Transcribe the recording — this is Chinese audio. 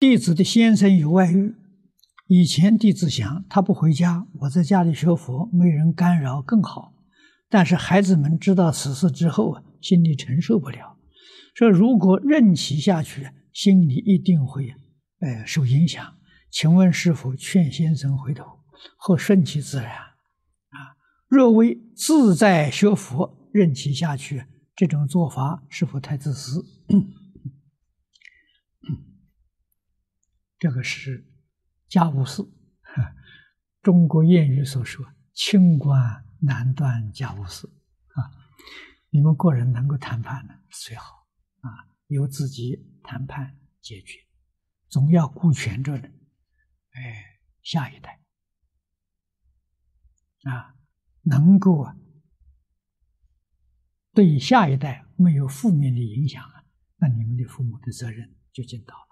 弟子的先生有外遇，以前弟子想他不回家，我在家里学佛，没人干扰更好。但是孩子们知道此事之后啊，心里承受不了。说如果任其下去，心里一定会呃受影响。请问是否劝先生回头，或顺其自然？啊，若为自在学佛，任其下去，这种做法是否太自私？这个是家务事，中国谚语所说“清官难断家务事”，啊，你们个人能够谈判的最好，啊，由自己谈判解决，总要顾全着的，哎，下一代，啊，能够啊，对下一代没有负面的影响啊，那你们的父母的责任就尽到了。